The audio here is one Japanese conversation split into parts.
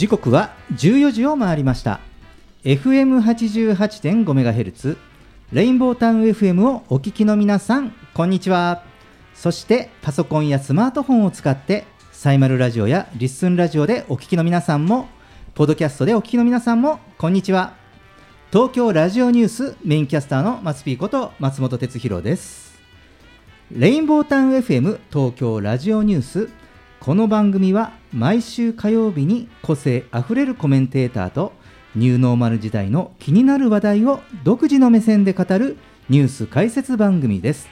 時刻は14時を回りました。FM88.5MHz レインボータウン FM をお聞きの皆さんこんにちは。そしてパソコンやスマートフォンを使ってサイマルラジオやリッスンラジオでお聞きの皆さんもポッドキャストでお聞きの皆さんもこんにちは。東京ラジオニュースメインキャスターの松ピーこと松本哲弘です。レインボータウン FM 東京ラジオニュース。この番組は毎週火曜日に個性あふれるコメンテーターとニューノーマル時代の気になる話題を独自の目線で語るニュース解説番組です。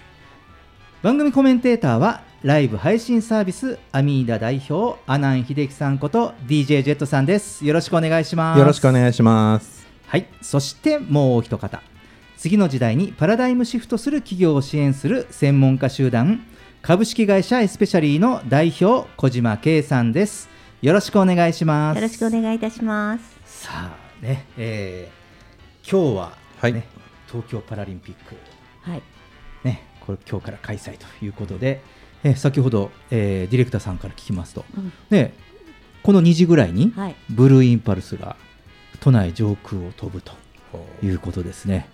番組コメンテーターはライブ配信サービスアミーダ代表阿南秀樹さんこと DJ ジェットさんです。よろしくお願いします。よろしくお願いします。はい、そしてもうお一方。次の時代にパラダイムシフトする企業を支援する専門家集団株式会社エスペシャリーの代表小島圭さんです。よろしくお願いします。よろしくお願いいたします。さあね、えー今日は、ねはい。東京パラリンピック。はい。ねこれ今日から開催ということで、えー先ほど、えーディレクターさんから聞きますと、うん。ねこの2時ぐらいに、はい。ブルーインパルスが都内上空を飛ぶということですね。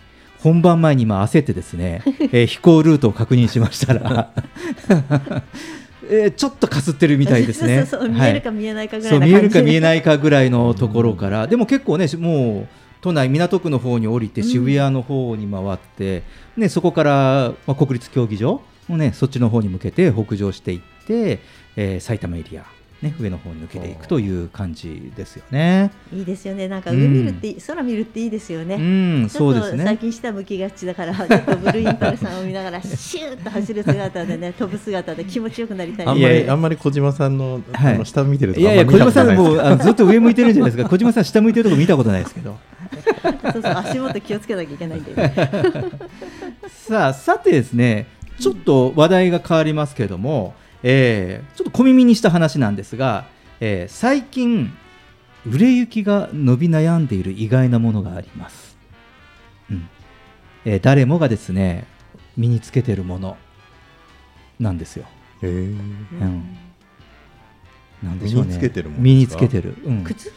本番前に今焦ってですね、えー飛行ルートを確認しましたら、えーちょっとかすってるみたいですね。そうそうそう見はい。えるか見えないかぐらそいうな感じ。見えるか見えないかぐらいのところから、でも結構ね、もう都内、港区の方に降りて、渋谷の方に回って、ね、そこから、まあ、国立競技場もね、そっちの方に向けて北上していって、えー埼玉エリア、ね、上の方に抜けていくという感じですよね。いいですよね。なんか上見るっていい、空見るっていいですよね、うん、そうですね。と最近下向きがちだから、ちょっとブルーインパルさんを見ながら、シューッと走る姿でね、飛ぶ姿で気持ちよくなりたい。あんまりあんまり小島さんの,、はい。あの下見てるいやいや、あんまり小島さん、見たことないもうあのずっと上向いてるじゃないですか、小島さん、下向いてるとこ見たことないですけど。そうそう、足元気をつけなきゃいけないんで、ね、さあ、さてですね、ちょっと話題が変わりますけれども、えーちょっと小耳にした話なんですが、えー最近、売れ行きが伸び悩んでいる意外なものがあります。うんえー誰もがですね、身につけてるものなんですよ。へーうんなんでしょうね。身につけてるものですか？身につけてる。うん、靴？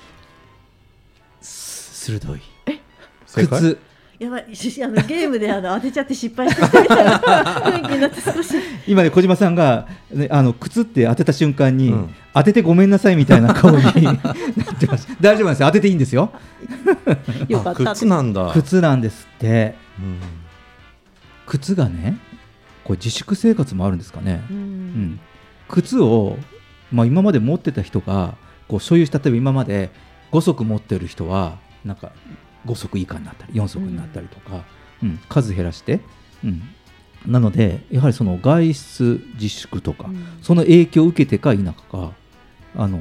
す鋭い。正解？靴。やばい、し あのゲームであの当てちゃって失敗したみたいな 雰囲気になって少し。今ね小島さんが、ね、あの靴って当てた瞬間に、うん。当ててごめんなさいみたいな顔に なってます。大丈夫なんですよ。当てていいんですよ。よかった。あ靴なんだ。靴なんですって。うん。靴がねこれ自粛生活もあるんですかね、ううん。ん靴を、まあ、今まで持ってた人がこう所有した例えば今まで5足持ってる人はなんか5足以下になったり4足になったりとか、うん。数減らして、うん、なのでやはりその外出自粛とか、うん。その影響を受けてか否かかあの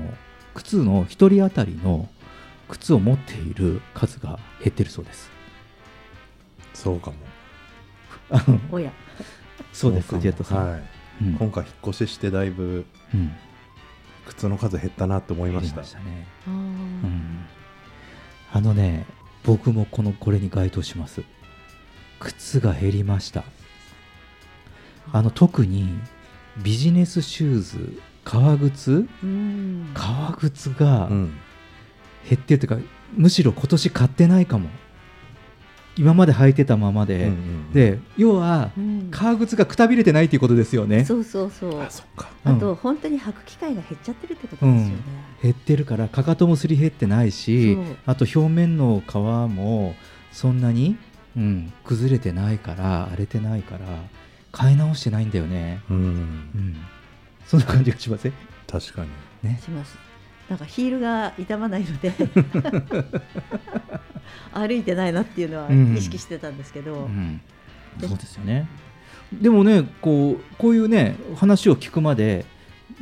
靴の1人当たりの靴を持っている数が減ってるそうです。そうかも。おや、そうですジェットさん。はい。うん。今回引っ越ししてだいぶうん。靴の数減ったなって思いました。ね。うん。あのね僕もこのこれに該当します。靴が減りました。あの特にビジネスシューズ革靴うん革靴が、うん。減ってるというかむしろ今年買ってないかも今まで履いてたままで、うんうんで要はうん革靴がくたびれてないということですよねそうそうそう。あ、そっか。あと、本当に履く機会が減っちゃってるってことですよね。減ってるからかかともすり減ってないしあと表面の皮もそんなに、うん、崩れてないから荒れてないから買い直してないんだよね、うん。うん、そんな感じがしません？確かに。ねします。なんかヒールが傷まないので 歩いてないなっていうのはうん。意識してたんですけど、うん。そうですよね。でもねこうこういうね話を聞くまで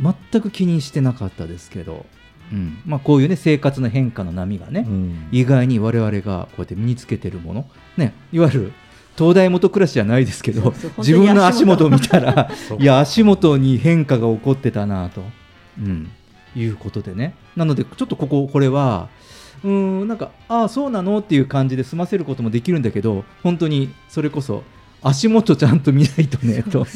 全く気にしてなかったですけど、うん。まあ、こういうね生活の変化の波がね、うん。意外に我々がこうやって身につけてるもの、ね、いわゆる東大元暮らしじゃないですけどそうそう自分の足元を見たら いや足元に変化が起こってたなと、うん、いうことでね。なのでちょっとこここれはうーんなんかああそうなのっていう感じで済ませることもできるんだけど本当にそれこそ足元ちゃんと見ないとねと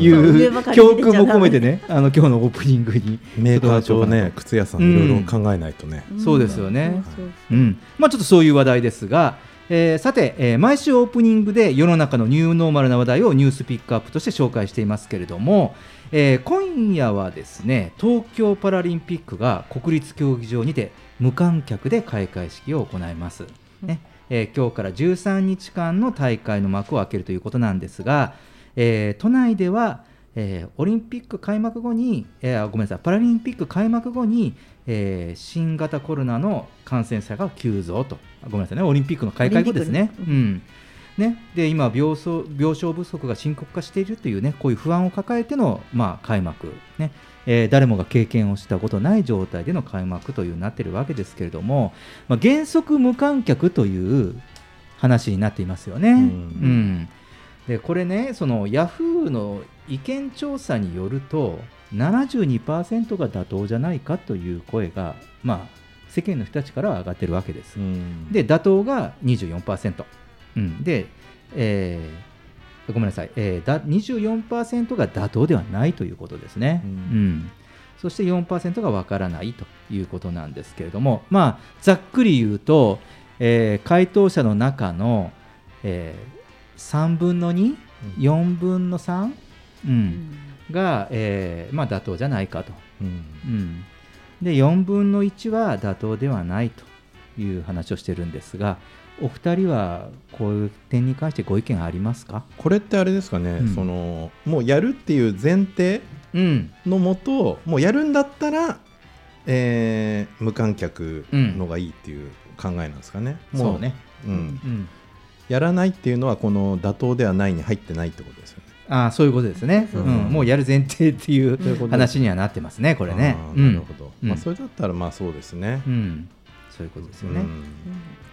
いう教訓も込めてねあの今日のオープニングにメーカー上ね靴屋さんいろいろ考えないとね、ん。そうですよね。うん。まあ、ちょっとそういう話題ですが、えーさて、えー毎週オープニングで世の中のニューノーマルな話題をニュースピックアップとして紹介していますけれども、えー今夜はですね東京パラリンピックが国立競技場にて無観客で開会式を行います。ね。えー今日から13日間の大会の幕を開けるということなんですが、えー都内では、えーオリンピック開幕後に、えーあごめんなさいパラリンピック開幕後に、えー新型コロナの感染者が急増と。あごめんなさいね。オリンピックの開会後ですね。うんね、で今病床、病床不足が深刻化しているという、ね、こういう不安を抱えての、まあ、開幕、ね。えー誰もが経験をしたことない状態での開幕というなっているわけですけれども、まあ、原則無観客という話になっていますよね。うん。うん。でこれね、そのヤフーの意見調査によると、72%が妥当じゃないかという声が、まあ、世間の人たちからは上がってるわけです。うん。で妥当が24%、うん、で、えーごめんなさい、えーだ24%が妥当ではないということですね、ううん。んそして4%がわからないということなんですけれども、まあ、ざっくり言うと、えー回答者の中の、え3分の2、4分の3、う、うん。んが、えーまあ、妥当じゃないかと。うん。うん、で4分の1は妥当ではないという話をしてるんですがお二人はこういう点に関してご意見ありますか、これってあれですかね、うん。そのもうやるっていう前提うん。のもともうやるんだったら、えー無観客のがいいっていう考えなんですかね、もそうね、うん、うん、やらないっていうのはこの妥当ではないに入ってないってことですよね。ああそういうことですね、そううん。もうやる前提っていう話にはなってますねこれね。なるほど、うん。まあ、それだったらまあそうですね、うん、そういうことですよね、うん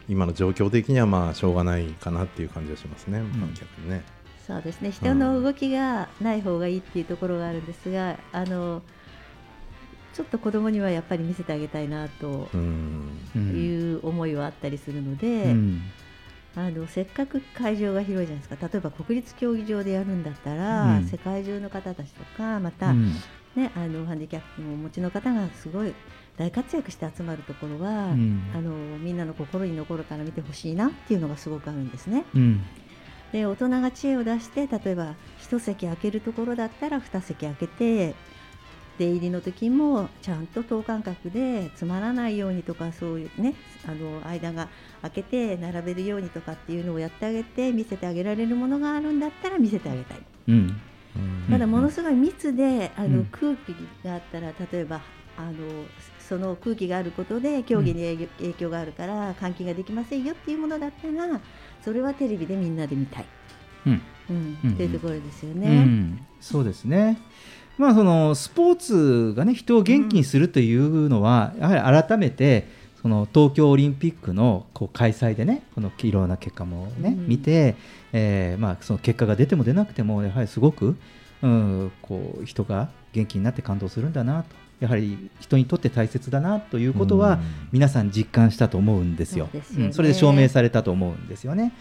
今の状況的にはまあしょうがないかなっていう感じがしますね、無観客ね。そうですね。人の動きがない方がいいっていうところがあるんですが、あのちょっと子供にはやっぱり見せてあげたいなとうん。うんいう思いはあったりするのうで、ん。あのせっかく会場が広いじゃないですか。例えば国立競技場でやるんだったら、うん。世界中の方たちとかまた、うん。ね、あのハンディキャップをお持ちの方がすごい大活躍して集まるところは、うん。あのみんなの心に残るから見てほしいなっていうのがすごくあるんですね。うん。で大人が知恵を出して例えば一席空けるところだったら二席空けて出入りの時もちゃんと等間隔でつまらないようにとかそういうねあの間が空けて並べるようにとかっていうのをやってあげて見せてあげられるものがあるんだったら見せてあげたい。うん。ただものすごい密であの、うん。空気があったら例えばあのその空気があることで競技に影響があるから換気ができませんよっていうものだったらそれはテレビでみんなで見たい、うん。うん。うんっていうところですようね。ん、そうですね。まあそのスポーツがね人を元気にするというのは、やはり改めてその東京オリンピックのこう開催でねこのいろんな結果もね、うん。見て、えーまあその結果が出ても出なくてもやはりすごく、うん、こう人が元気になって感動するんだなと。やはり人にとって大切だなということは、うん。皆さん実感したと思うんですよ。そすよね。うん。それで証明されたと思うんですよね。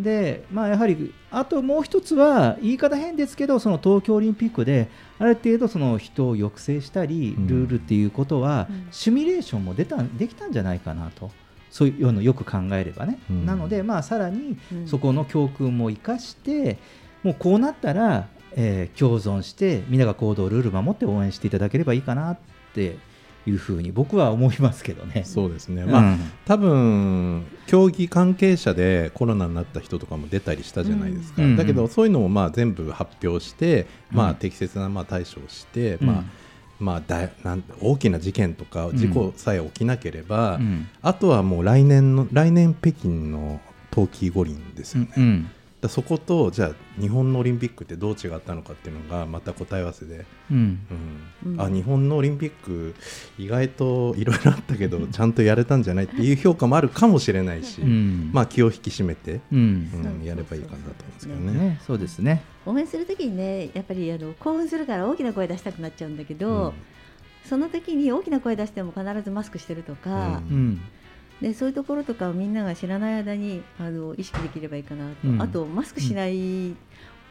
で、まあ、やはりあともう一つは言い方変ですけどその東京オリンピックである程度その人を抑制したりうん。ルールっていうことは、うん。シミュレーションも出たできたんじゃないかなと。そういうのをよく考えればね、うん。なので、まあ、さらにうん。そこの教訓も生かしてもうこうなったら、えー共存してみんなが行動ルール守って応援していただければいいかなっていうふうに僕は思いますけどね。そうですね、うん。まあ、多分競技関係者でコロナになった人とかも出たりしたじゃないですか、うん。だけどそういうのもまあ全部発表して、まあ、うん適切なまあ対処をして、うん。まあまあ、だなん大きな事件とか事故さえ起きなければ、うん。あとはもう来年の来年北京の冬季五輪ですよね、うんだそことじゃあ日本のオリンピックってどう違ったのかっていうのがまた答え合わせで、うん。うん。うん。あ日本のオリンピック意外といろいろあったけどちゃんとやれたんじゃないっていう評価もあるかもしれないし、うん。まあ気を引き締めて、うん。うんやればいいかなと思うんですけどね。ね、そうですね。応援するときにねやっぱりあの興奮するから大きな声出したくなっちゃうんだけど、その時に大きな声出しても必ずマスクしてるとか、うん。うんでそういうところとかをみんなが知らない間にあの意識できればいいかなと、うん。あとマスクしない、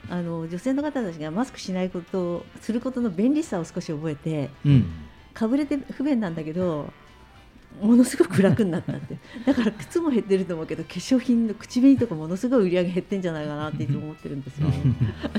あの女性の方たちがマスクしないことをすることの便利さを少し覚えてうん。かぶれて不便なんだけどものすごく楽になったって。だから靴も減ってると思うけど化粧品の口紅とかものすごい売り上げ減ってんじゃないかなっていつも思ってるんですよ。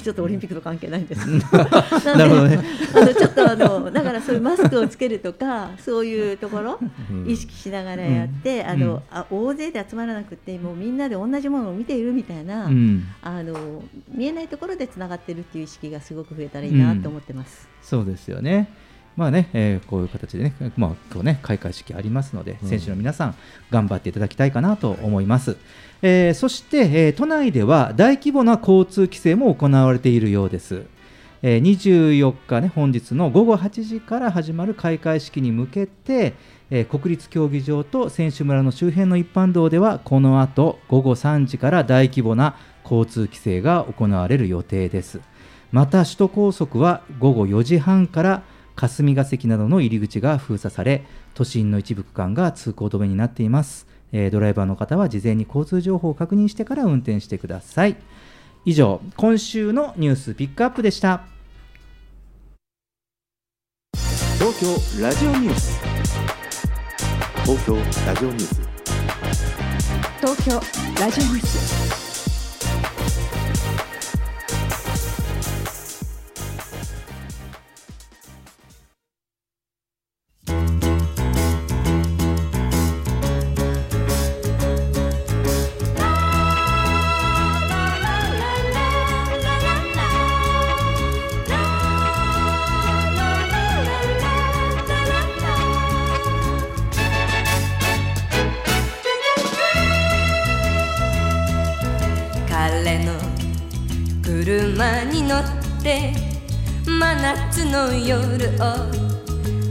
ちょっとオリンピックと関係ないんです。なんで。あのちょっとあのだからそういうマスクをつけるとかそういうところうん。意識しながらやって、あの、うん。あ大勢で集まらなくてもうみんなで同じものを見ているみたいな、うん、あの見えないところでつながってるっていう意識がすごく増えたらいいなと思ってます。そうですよね。まあね、えーこういう形でね、まあ今日ね開会式ありますので、うん選手の皆さん頑張っていただきたいかなと思います。えーそして、えー都内では大規模な交通規制も行われているようです。えー24日ね本日の午後8時から始まる開会式に向けて、えー国立競技場と選手村の周辺の一般道ではこの後午後3時から大規模な交通規制が行われる予定です。また首都高速は午後4時半から霞が関などの入り口が封鎖され都心の一部区間が通行止めになっています、えードライバーの方は事前に交通情報を確認してから運転してください。以上今週のニュースピックアップでした。東京ラジオニュース。東京ラジオニュース。東京ラジオニュース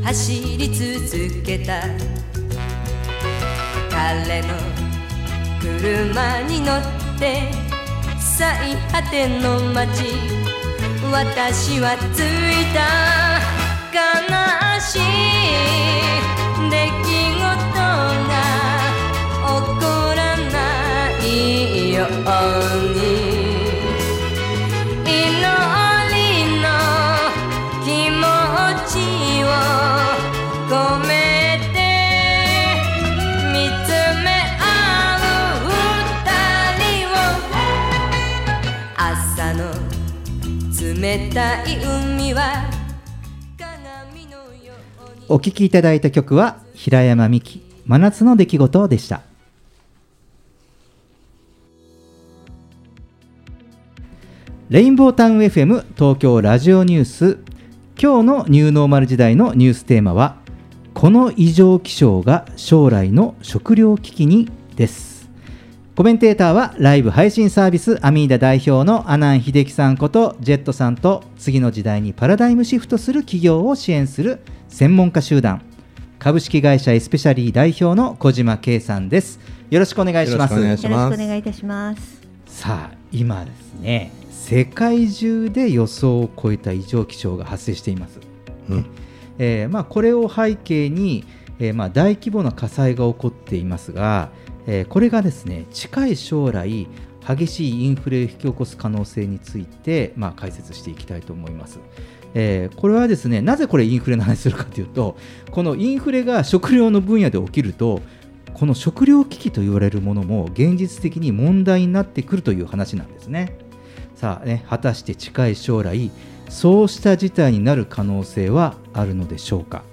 走り続けた。彼の車に乗って最果ての街私は着いた。悲しい。たい海は鏡のようにお聴きいただいた曲は平山美樹真夏の出来事でした。レインボータウン FM 東京ラジオニュース。今日のニューノーマル時代のニューステーマはこの異常気象が将来の食糧危機にです。コメンテーターはライブ配信サービスアミーダ代表の阿南秀樹さんことジェットさんと次の時代にパラダイムシフトする企業を支援する専門家集団株式会社エスペシャリー代表の小島圭さんですよろしくお願いします。よろしくお願いいたします。さあ今ですね世界中で予想を超えた異常気象が発生しています、うん。えーまあ、これを背景に、えーまあ、大規模な火災が起こっていますが、えーこれがですね近い将来激しいインフレを引き起こす可能性について、まあ、解説していきたいと思います。えーこれはですねなぜこれインフレの話するかというとこのインフレが食料の分野で起きるとこの食料危機と言われるものも現実的に問題になってくるという話なんですね。さあね果たして近い将来そうした事態になる可能性はあるのでしょうか？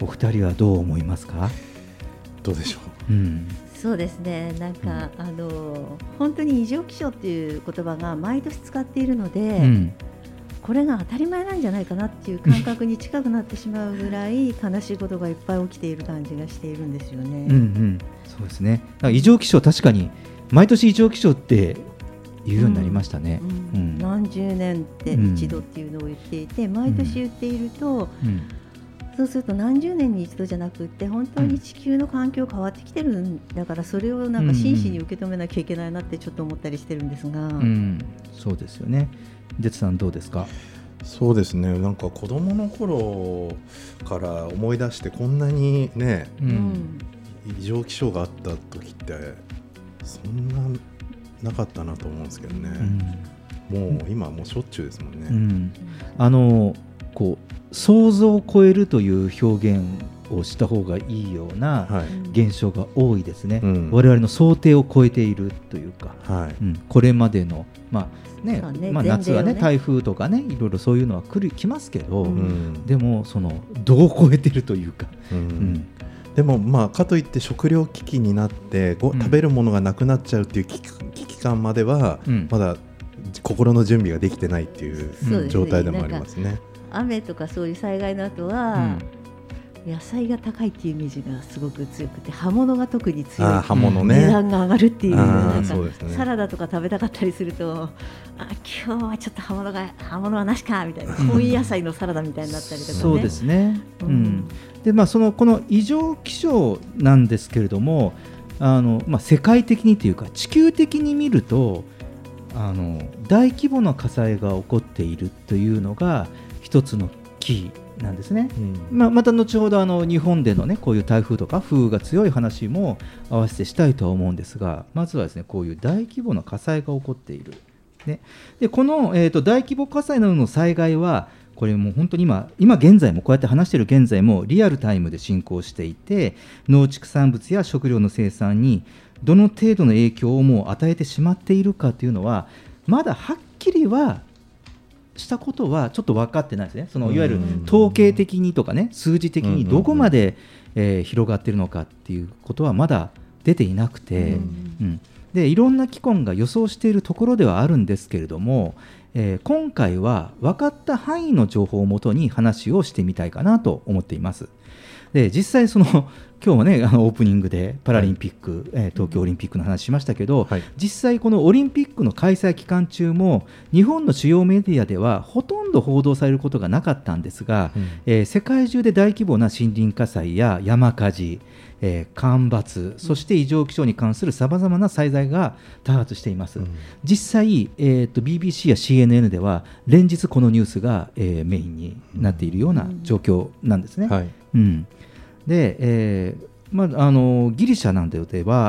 お二人はどう思いますか、どうでしょうんそうですね。なんか、あの本当に異常気象っていう言葉が毎年使っているので、うんこれが当たり前なんじゃないかなっていう感覚に近くなってしまうぐらい悲しいことがいっぱい起きている感じがしているんですよね。うんうん、そうですね。異常気象確かに毎年異常気象って言うようになりましたね。うんうん何十年って一度っていうのを言っていて、毎年言っていると、うんそうすると何十年に一度じゃなくって本当に地球の環境変わってきてるんだからそれをなんか真摯に受け止めなきゃいけないなってちょっと思ったりしてるんですが、うん、そうですよね。デツさんどうですか？そうですね。なんか？子供の頃から思い出してこんなにねううん。ん異常気象があった時ってそんななかったなと思うんですけどね、もう今もうしょっちゅうですもんね、うん、あのこう想像を超えるという表現をした方がいいようなはい。現象が多いですね、うん。我々の想定を超えているというか、はい。うん、これまでの、まあねねまあ、夏は、ね、ね。台風とかねいろいろそういうのは来る来ますけど、ううん。んでもその度を超えてるというか、うん。うん。でもまあかといって食糧危機になってごうん。食べるものがなくなっちゃうっていう危機危機感まではうん。まだ心の準備ができてないっていう状態でもありますね。雨とかそういう災害の後は、野菜が高いっていうイメージがすごく強くて葉物が特に強い。葉物値ね。段が上がるっていうね。サラダとか食べたかったりするとあ今日はちょっと葉物が葉物はなしかみたいなうん。根野菜のサラダみたいになったりとかね。そうですね。ううん。んでまあそのこの異常気象なんですけれども、あのまあ世界的にというか地球的に見ると、あの大規模な火災が起こっているというのが一つのキーなんですね。うん。まあ、また後ほどあの日本での、ね、こういう台風とか風雨が強い話も合わせてしたいとは思うんですがまずはですねこういう大規模な火災が起こっている、ね、でこの、えー、と大規模火災などの災害はこれもう本当に今今現在もこうやって話している現在もリアルタイムで進行していて農畜産物や食料の生産にどの程度の影響をもう与えてしまっているかというのはまだはっきりはしたことはちょっと分かってないですね、そのいわゆるうん統計的にとかね、数字的にどこまで、えー広がっているのかっていうことはまだ出ていなくて、うん。うん。でいろんな機関が予想しているところではあるんですけれども、えー今回は分かった範囲の情報をもとに話をしてみたいかなと思っています。で実際その今日もねあのオープニングでパラリンピック、えー東京オリンピックの話しましたけど、はい。実際このオリンピックの開催期間中も日本の主要メディアではほとんど報道されることがなかったんですが、うん。えー世界中で大規模な森林火災や山火事、えー干ばつそして異常気象に関するさまざまな災害が多発しています、うん。実際、えー、と BBC や CNN では連日このニュースが、えーメインになっているような状況なんですね。はい。うん、で、えーまあ、あのギリシャなんでは、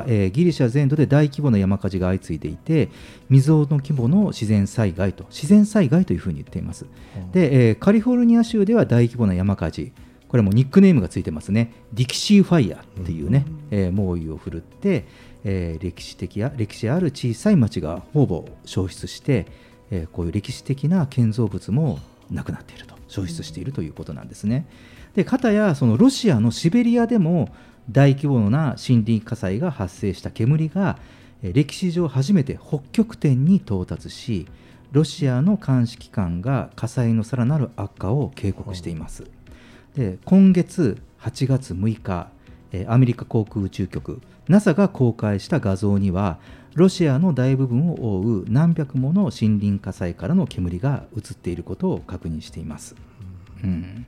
えーギリシャ全土で大規模な山火事が相次いでいて未曾有の規模の自然災害と自然災害というふうに言っています。で、えーカリフォルニア州では大規模な山火事これはもうニックネームがついてますねディキシーファイヤーっていうね、えー猛威を振るって、えー歴史的や歴史ある小さい町がほぼ消失して、えーこういう歴史的な建造物もなくなっていると消失しているということなんですね。でかたやそのロシアのシベリアでも大規模な森林火災が発生した煙が歴史上初めて北極点に到達しロシアの監視機関が火災のさらなる悪化を警告しています。で今月8月6日、アメリカ航空宇宙局 NASA が公開した画像にはロシアの大部分を覆う何百もの森林火災からの煙が映っていることを確認しています。うん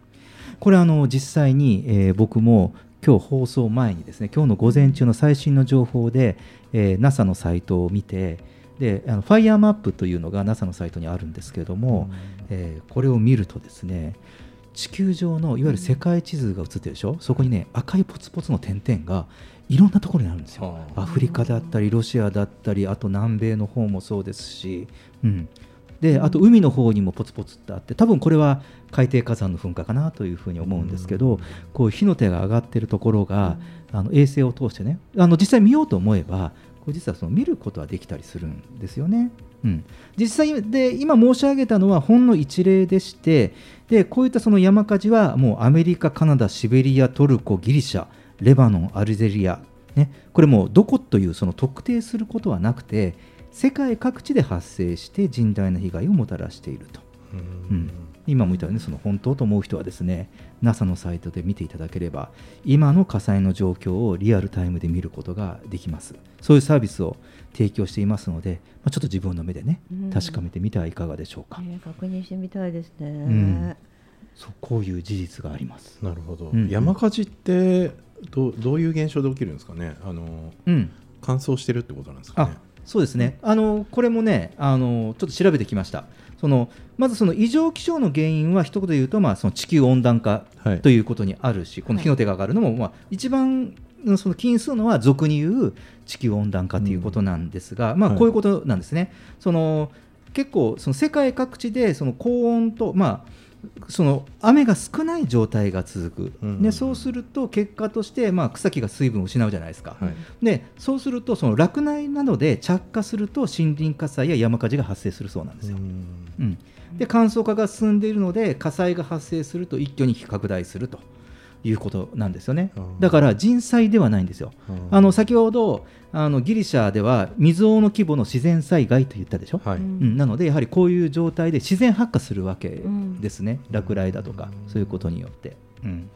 これあの実際に、えー僕も今日放送前にですね今日の午前中の最新の情報で、えー NASA のサイトを見てであのファイヤーマップというのが NASA のサイトにあるんですけれども、えーこれを見るとですね地球上のいわゆる世界地図が映ってるでしょ、そこにね赤いポツポツの点々がいろんなところにあるんですよ。はアフリカだったりロシアだったりあと南米の方もそうですし、うん、であと海の方にもポツポツってあって多分これは海底火山の噴火かなというふうに思うんですけど、こういう火の手が上がってるところが、あの衛星を通してねあの実際見ようと思えばこれ実はその見ることはできたりするんですよね。うん、実際で今申し上げたのはほんの一例でしてでこういったその山火事はもうアメリカ、カナダ、シベリア、トルコ、ギリシャ、レバノン、アルジェリア、ね、これもどこというその特定することはなくて世界各地で発生して甚大な被害をもたらしていると。うん。今も言ったようにその本当と思う人はですね NASA のサイトで見ていただければ今の火災の状況をリアルタイムで見ることができます。そういうサービスを提供していますので、まあ、ちょっと自分の目でねうん。確かめてみてはいかがでしょうか、ね確認してみたいですね。ん。そうこういう事実があります。なるほど、うん山火事ってどうどういう現象で起きるんですかね？あのうん。乾燥してるってことなんですかあねそうですね。あのこれもねあのちょっと調べてきました。そのまずその異常気象の原因は一言で言うと、まあ、その地球温暖化はい。ということにあるし、この火の手が上がるのも、まあ、一番その起因するのは俗に言う地球温暖化ということなんですが、まあ、はい。こういうことなんですね。その結構その世界各地でその高温と、まあ、その雨が少ない状態が続く、うん。でそうすると結果として、まあ、草木が水分を失うじゃないですか、はい。でそうするとその落雷などで着火すると森林火災や山火事が発生するそうなんですよ。うん。うん、で乾燥化が進んでいるので火災が発生すると一挙に拡大するということなんですよね。だから人災ではないんですよ。あの先ほどあのギリシャでは未曾有の規模の自然災害と言ったでしょ、はい、うん、なのでやはりこういう状態で自然発火するわけですね、落雷だとかうん。そういうことによって、うん、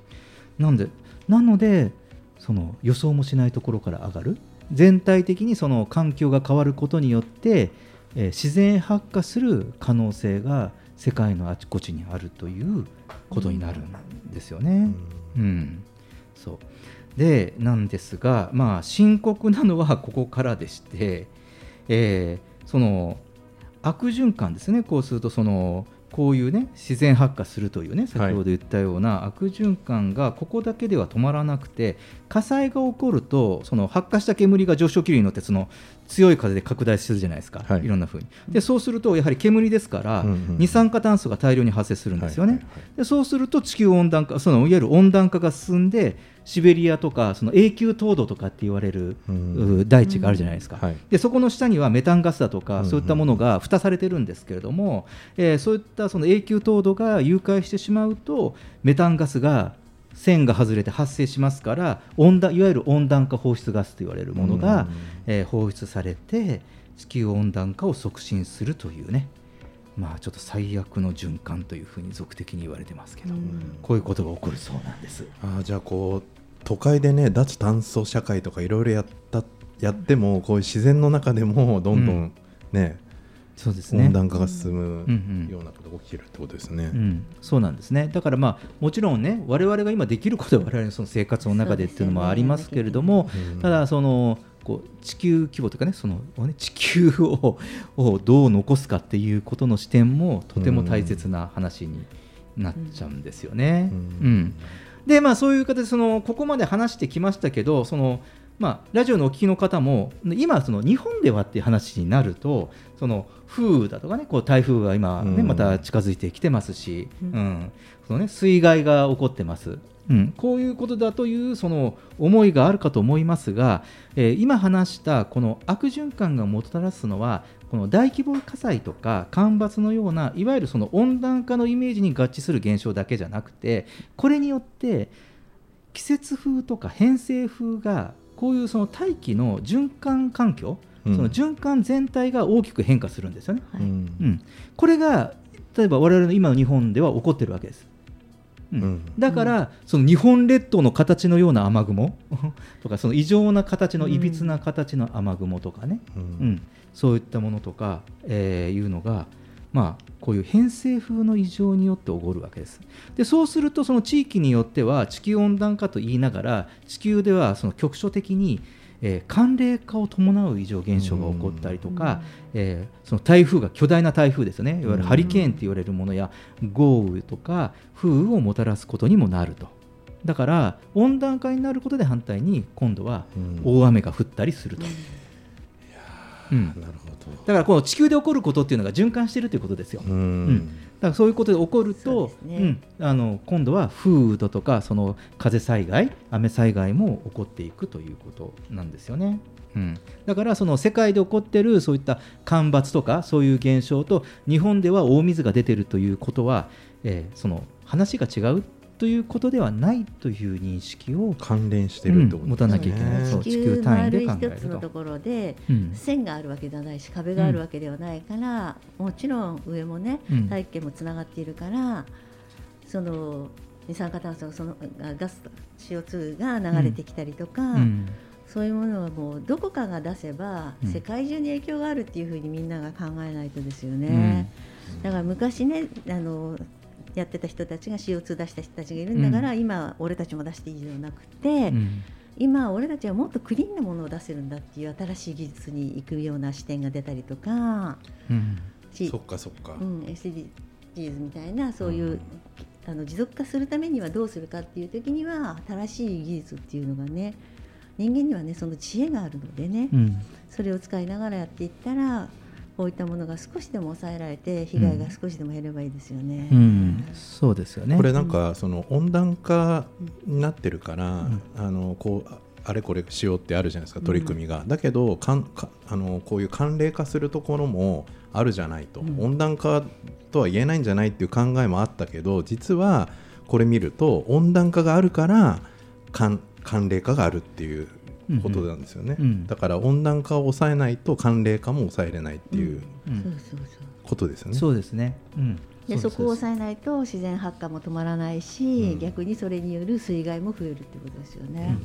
なんでなのでその予想もしないところから上がる。全体的にその環境が変わることによって、えー自然発火する可能性が世界のあちこちにあるということになるんですよね。うん、そう。でなんですが、まあ、深刻なのはここからでして、えーその悪循環ですね、こうするとそのこういうね自然発火するというね先ほど言ったような悪循環がここだけでは止まらなくて火災が起こるとその発火した煙が上昇気流に乗ってその強い風で拡大するじゃないですか、はい。いろんな風に。でそうするとやはり煙ですから、うんうん二酸化炭素が大量に発生するんですよね、はいはいはい。でそうすると地球温暖化そのいわゆる温暖化が進んでシベリアとかその永久凍土とかって言われる、うんう大地があるじゃないですか、はい。でそこの下にはメタンガスだとか、うんうんそういったものが蓋されてるんですけれども、えーそういったその永久凍土が融解してしまうとメタンガスが線が外れて発生しますから温暖いわゆる温暖化放出ガスと言われるものが、うん。えー放出されて地球温暖化を促進するというね。まあちょっと最悪の循環というふうに俗的に言われてますけど、こういうことが起こるそうなんです。あーじゃあこう都会でね脱炭素社会とかいろいろやったやってもこういう自然の中でもどんどうんん。ね、そうですね。温暖化が進むうんうん。ようなことが起きてるってことですね。うん、そうなんですね。だからまあもちろんね我々が今できることは我々のその生活の中でっていうのもありますけれども、うん。ただそのこう地球規模というかねそのね地球ををどう残すかっていうことの視点もとても大切な話になっちゃうんですよね。うん。うん。でまあそういう形でそのここまで話してきましたけどそのまあ、ラジオのお聞きの方も今その日本ではっていう話になるとその風雨だとかねこう台風が今、ねうん。また近づいてきてますし、ううん。んそのね、水害が起こってます、うん、こういうことだというその思いがあるかと思いますが、えー今話したこの悪循環がもたらすのはこの大規模火災とか干ばつのようないわゆるその温暖化のイメージに合致する現象だけじゃなくてこれによって季節風とか偏西風がこういうその大気の循環環境、うんその循環全体が大きく変化するんですよね。はいうん。うん、これが例えば我々の今の日本では起こってるわけです。うん。うん。だから、その日本列島の形のような雨雲 とかその異常な形のいびつな形の雨雲とかね、ううんん。そういったものとか、えーいうのが、まあ、こういう偏西風の異常によって起こるわけです。でそうするとその地域によっては地球温暖化と言いながら地球ではその局所的に、えー寒冷化を伴う異常現象が起こったりとか、えーその台風が巨大な台風ですよね。いわゆるハリケーンって言われるものや豪雨とか風雨をもたらすことにもなると。だから温暖化になることで反対に今度はうん。大雨が降ったりすると、うん。なるほだからこの地球で起こることっていうのが循環しているということですよ。ど。ううんからそういうことで起こるとねうん、あの今度は風雨だとかその風災害雨災害も起こっていくということなんですよね。うん、だからその世界で起こっているそういった干ばつとかそういう現象と日本では大水が出てるということは、えーその話が違うということではないという認識を関連してるってことうん持たなきゃいけない。そう地地球球単位で考えると。つのところで、うん。線があるわけではないし壁があるわけではないから、もちろん上もねうん。大気圏もつながっているからその二酸化炭素そのあガス CO2 が流れてきたりとか、うん。そういうものはもうどこかが出せば、うん。世界中に影響があるっていうふうにみんなが考えないとですよね。だから昔ねあのやってた人たちが CO2 出した人たちがいるんだから、今俺たちも出していいではなくて、うん。今俺たちはもっとクリーンなものを出せるんだっていう新しい技術に行くような視点が出たりとか、うん。しそっかそっか、うん、SDGs みたいなそういう、あの持続化するためにはどうするかっていう時には新しい技術っていうのがね人間にはねその知恵があるのでね、うん。それを使いながらやっていったらこういったものが少しでも抑えられて被害が少しでも減ればいいですよね。うんそうですよね。これなんかその温暖化になってるから、あのこうああれこれしようってあるじゃないですか取り組みが、だけどかんかあのこういう寒冷化するところもあるじゃないと、うん。温暖化とは言えないんじゃないっていう考えもあったけど実はこれ見ると温暖化があるから寒寒冷化があるっていうことなんですよね、うんうんだから温暖化を抑えないと寒冷化も抑えれないっていうことですよね。そうですね。うん。でそこを抑えないと自然発火も止まらないし、うん。逆にそれによる水害も増えるってことですよね。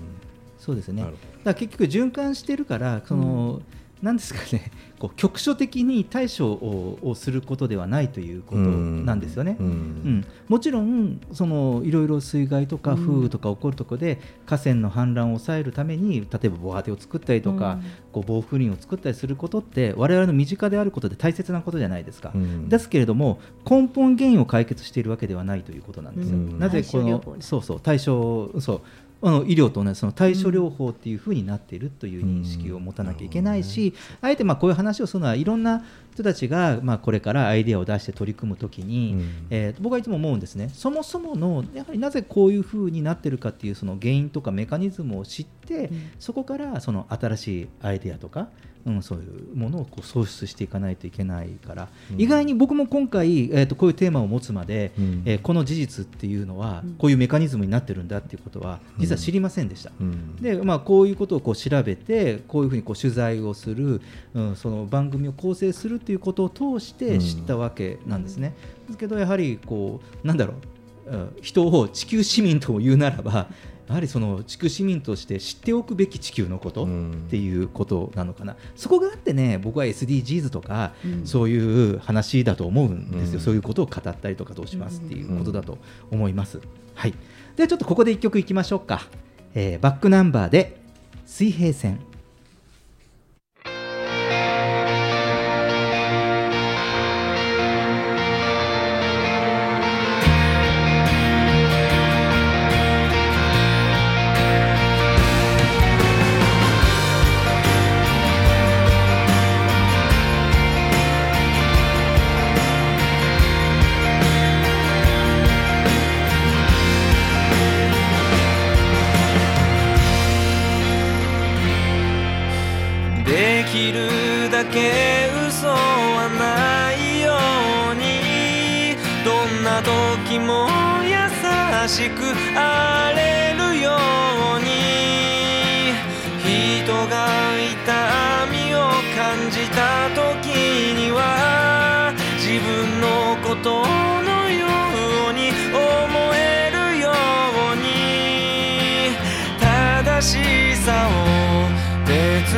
そうですね。だ結局循環してるからその、なんですかね こう局所的に対処ををすることではないということなんですよね。うん。うん。もちろんそのいろいろ水害とかうん風雨とか起こるところで、河川の氾濫を抑えるために例えば防波堤を作ったりとか、こう防風林を作ったりすることって我々の身近であることで大切なことじゃないですか。うん。ですけれども根本原因を解決しているわけではないということなんですよ。うん。なぜこのそうそう対症そうあの医療と同じその対処療法っていうふうになっているという認識を持たなきゃいけないし、あえてまあこういう話をするのはいろんな人たちがまあこれからアイデアを出して取り組むときに、うん。えー僕はいつも思うんですね。そもそものやはりなぜこういうふうになってるかっていうその原因とかメカニズムを知って、うん。そこからその新しいアイデアとか、うん、そういうものをこう創出していかないといけないから、うん。意外に僕も今回、えー、とこういうテーマを持つまで、うん。えーこの事実っていうのは、うん。こういうメカニズムになってるんだっていうことは実は知りませんでした。うん。でまあ、こういうことをこう調べてこういうふうにこう取材をする、うん、その番組を構成するということを通して知ったわけなんですね。ですけどやはりこうなんだろううん人を地球市民とも言うならばやはりその地球市民として知っておくべき地球のことっていうことなのかな、そこがあってね僕は SDGs とか、うん。そういう話だと思うんですよ、うん。そういうことを語ったりとかどうしますっていうことだと思います。はい、ではちょっとここで1曲いきましょうか、えーバックナンバーで水平線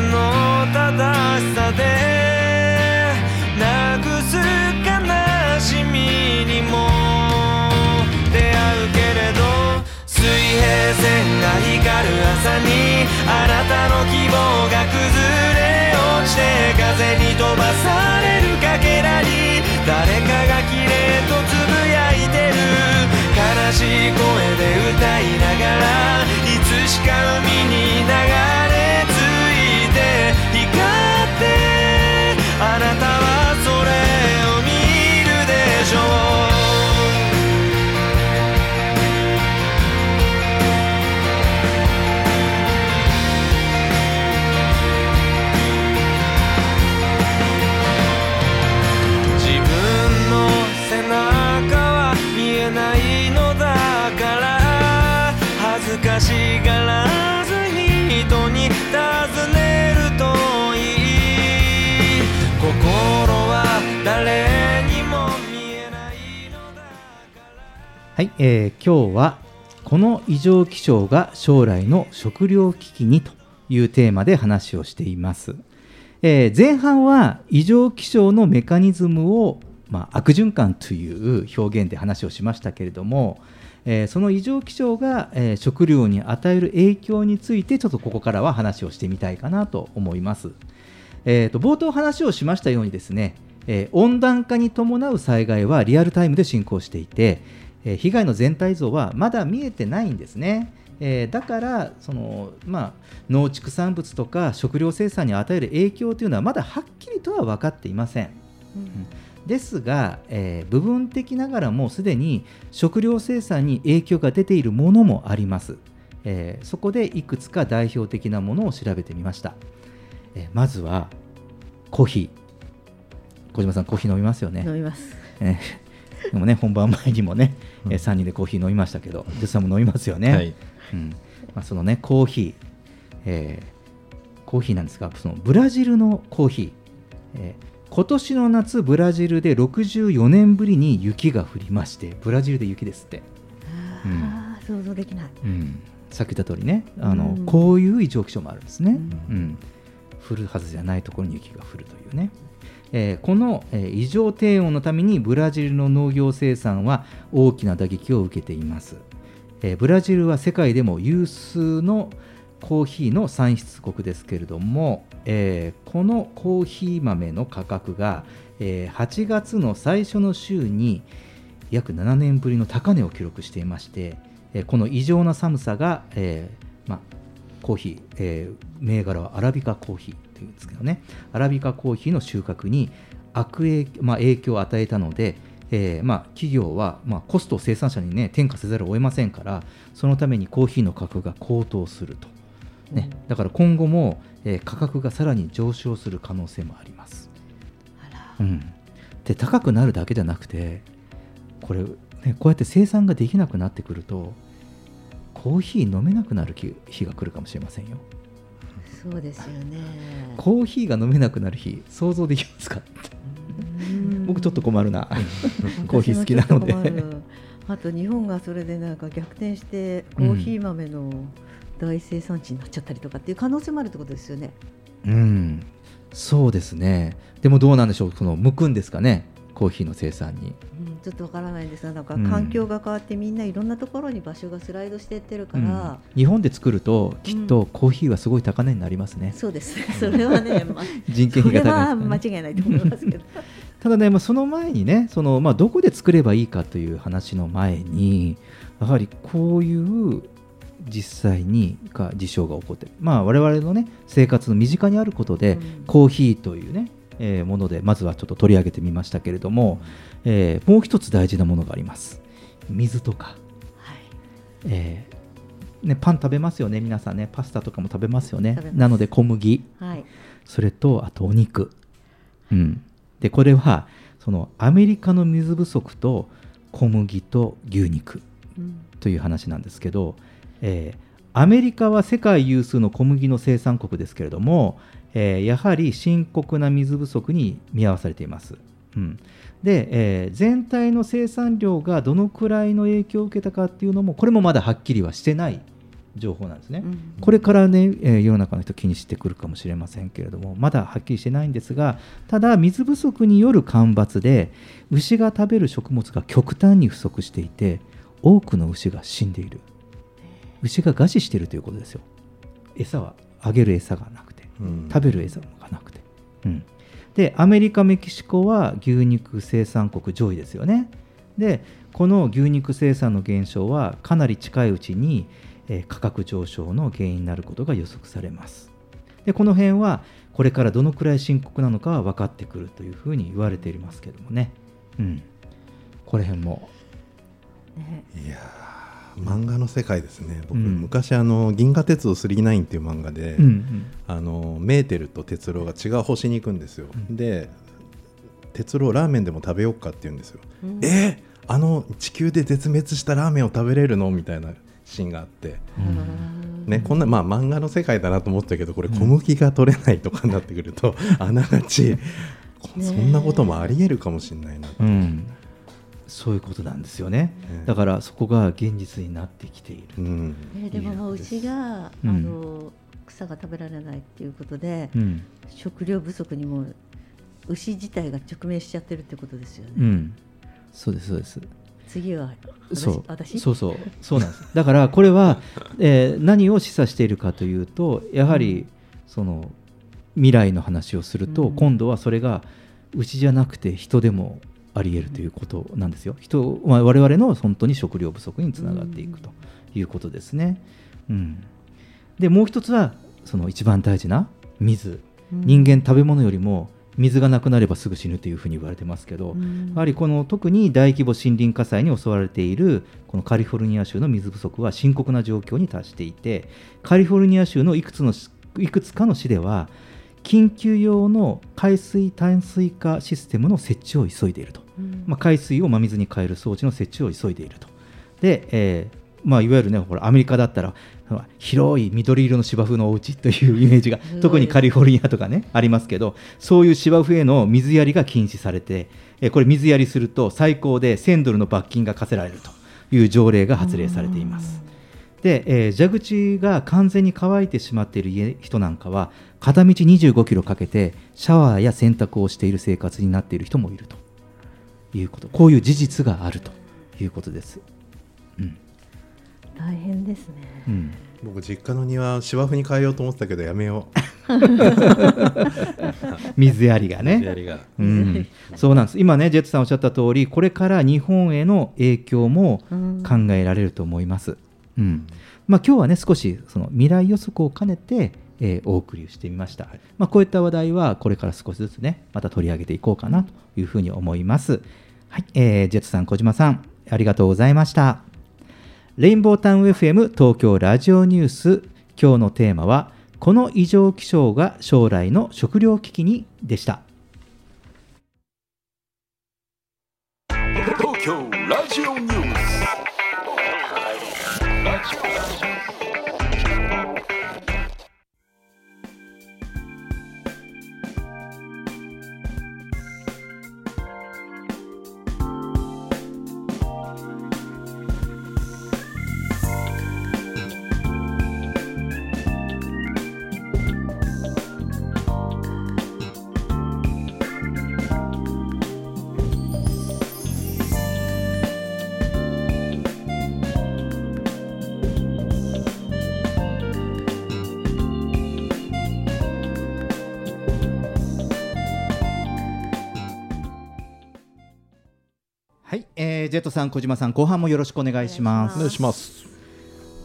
の正しさでなくす悲しみにも出会うけれど水平線が光る朝にあなたの希望が崩れ落ちて風に飛ばされるかけらに誰かが綺麗とつぶやいてる悲しい声で歌いながらいつしか海はい、えー今日はこの異常気象が将来の食糧危機にというテーマで話をしています。えー前半は異常気象のメカニズムを、まあ、悪循環という表現で話をしましたけれども、えーその異常気象が、えー食料に与える影響についてちょっとここからは話をしてみたいかなと思います。えーと冒頭話をしましたようにですね、え温暖化に伴う災害はリアルタイムで進行していて、えー被害の全体像はまだ見えてないんですね。えーだからその、まあ、農畜産物とか食料生産に与える影響というのはまだはっきりとは分かっていません。ですが、えー部分的ながらもすでに食料生産に影響が出ているものもあります。えーそこでいくつか代表的なものを調べてみました。えーまずはコーヒー。小島さん、コーヒー飲みますよね。飲みますえーでもね、本番前にもね、えー3人でコーヒー飲みましたけど、実際も飲みますよね。はい。うん。まあ、そのね、コーヒー、えーコーヒーなんですが、そのブラジルのコーヒー、えー今年の夏、ブラジルで64年ぶりに雪が降りまして、ブラジルで雪ですって。うん。あー想像できない。うん、さっき言った通りねあの、うん。こういう異常気象もあるんですね、うん。降るはずじゃないところに雪が降るというね、えーこの、えー異常低温のためにブラジルの農業生産は大きな打撃を受けています、えーブラジルは世界でも有数のコーヒーの産出国ですけれども、えーこのコーヒー豆の価格が、えー8月の最初の週に約7年ぶりの高値を記録していまして、えーこの異常な寒さが、えーま、コーヒー、えー銘柄はアラビカコーヒーっていうんですけどね。アラビカコーヒーの収穫に悪影,、まあ、影響を与えたので、えーまあ、企業は、まあ、コストを生産者に、ね、転嫁せざるを得ませんからそのためにコーヒーの価格が高騰すると、ね、だから今後も、えー価格がさらに上昇する可能性もあります。うん、で高くなるだけじゃなくてこれ、ね、こうやって生産ができなくなってくるとコーヒー飲めなくなる日日が来るかもしれませんよ。そうですよね。コーヒーが飲めなくなる日想像できますか？僕ちょっと困るな。コーヒー好きなので。あと日本がそれでなんか逆転してコーヒー豆の大生産地になっちゃったりとかっていう可能性もあるってことですよね。うん。そうですね。でもどうなんでしょう？その向くんですかね？コーヒーの生産に。うん、ちょっとわからないですがなんかうん。環境が変わってみんないろんなところに場所がスライドしていってるから、うん。日本で作るときっとコーヒーはすごい高値になりますね、そうです。ねそれはね、まあ、人件費が高い。間違いないと思いますけど。ただね、まあ、その前にねその、まあ、どこで作ればいいかという話の前にやはりこういう実際にが事象が起こってる、まあ、我々のね生活の身近にあることで、コーヒーというね、えーものでまずはちょっと取り上げてみましたけれども、えーもう一つ大事なものがあります。水とか、えーね、パン食べますよね。皆さんね。パスタとかも食べますよね。なので小麦、はい。それとあとお肉、うん、でこれはそのアメリカの水不足と小麦と牛肉。うん。という話なんですけど、えーアメリカは世界有数の小麦の生産国ですけれども、えーやはり深刻な水不足に見合わされています。うん、で、えー全体の生産量がどのくらいの影響を受けたかっていうのもこれもまだはっきりはしてない情報なんですね。これからね、えー世の中の人気にしてくるかもしれませんけれどもまだはっきりしてないんですがただ水不足による干ばつで牛が食べる食物が極端に不足していて多くの牛が死んでいる。牛が餓死しているということですよ。餌はあげる餌がなくて、うん。食べる餌がなくて、うん、でアメリカメキシコは牛肉生産国上位ですよね。でこの牛肉生産の減少はかなり近いうちに、えー価格上昇の原因になることが予測されます。でこの辺はこれからどのくらい深刻なのかは分かってくるというふうに言われていますけどもね、うん、これ辺も。いやー漫画の世界ですね。僕、うん。昔あの「銀河鉄道999」っていう漫画で、うんうん。あのメーテルと哲郎が違う星に行くんですよ、で哲郎ラーメンでも食べようかって言うんですよ、うん。えーあの地球で絶滅したラーメンを食べれるの？みたいなシーンがあって、ね、こんな、まあ、漫画の世界だなと思ったけどこれ小麦が取れないとかになってくると、あながちこそんなこともありえるかもしれないな、うん、そういうことなんですよね、ねだからそこが現実になってきている、うん。ねでも牛が、うん。あの草が食べられないっていうことで、うん。食料不足にも牛自体が直面しちゃってるってことですよね。うん、そうですそうです。次は私？そう。私？そうそう。そうなんです。だからこれは、えー何を示唆しているかというとやはり、その未来の話をすると、うん。今度はそれが牛じゃなくて人でもあり得るということなんですよ。人、まあ、我々の本当に食料不足につながっていくということですね、うん、でもう一つはその一番大事な水。人間食べ物よりも水がなくなればすぐ死ぬというふうに言われてますけど、うん。やはりこの特に大規模森林火災に襲われているこのカリフォルニア州の水不足は深刻な状況に達していてカリフォルニア州のいくつのいくつかの市では緊急用の海水淡水化システムの設置を急いでいると、うんまあ、海水を真水に変える装置の設置を急いでいると。で、えーまあ、いわゆるねほらアメリカだったら広い緑色の芝生のお家というイメージが特にカリフォルニアとかねありますけどそういう芝生への水やりが禁止されて、えーこれ水やりすると最高で1000ドルの罰金が課せられるという条例が発令されています。で、えー蛇口が完全に乾いてしまっている家人なんかは片道25キロかけてシャワーや洗濯をしている生活になっている人もいるということ。こういう事実があるということです。うん。大変ですね。うん。僕実家の庭芝生に変えようと思ってたけどやめよ 水やりがうね。やりが。うん、そうなんです。今ねジェットさんおっしゃった通りこれから日本への影響もうん。考えられると思います。うん。まあ、今日はね少しその未来予測を兼ねて、えーお送りしてみました、まあ、こういった話題はこれから少しずつねまた取り上げていこうかなというふうに思います。はい、えージェットさん小島さんありがとうございました。レインボータウン FM 東京ラジオニュース今日のテーマはこの異常気象が将来の食糧危機にでした。東京ラジオニュースジェットさん、小島さん、後半もよろしくお願いします。お願いします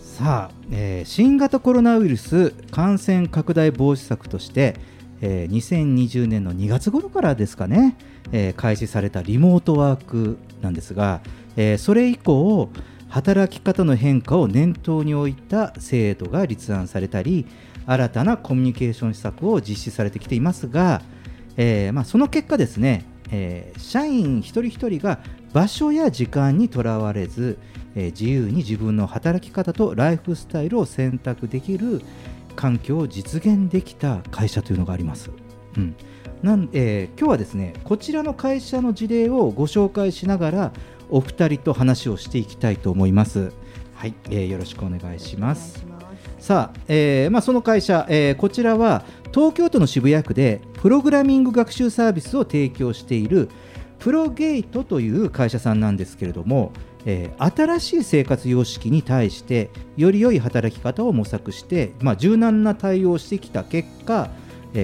さあ、えー新型コロナウイルス感染拡大防止策として、えー2020年の2月頃からですかね、えー開始されたリモートワークなんですが、えーそれ以降働き方の変化を念頭に置いた制度が立案されたり新たなコミュニケーション施策を実施されてきていますが、えーまあ、その結果ですね、えー社員一人一人が場所や時間にとらわれず、えー自由に自分の働き方とライフスタイルを選択できる環境を実現できた会社というのがあります。うんなんえー今日はですねこちらの会社の事例をご紹介しながらお二人と話をしていきたいと思います。はい、えーよろしくお願いします。さあ、えーまあ、その会社、えーこちらは東京都の渋谷区でプログラミング学習サービスを提供しているプロゲイトという会社さんなんですけれども、えー新しい生活様式に対してより良い働き方を模索して、まあ、柔軟な対応をしてきた結果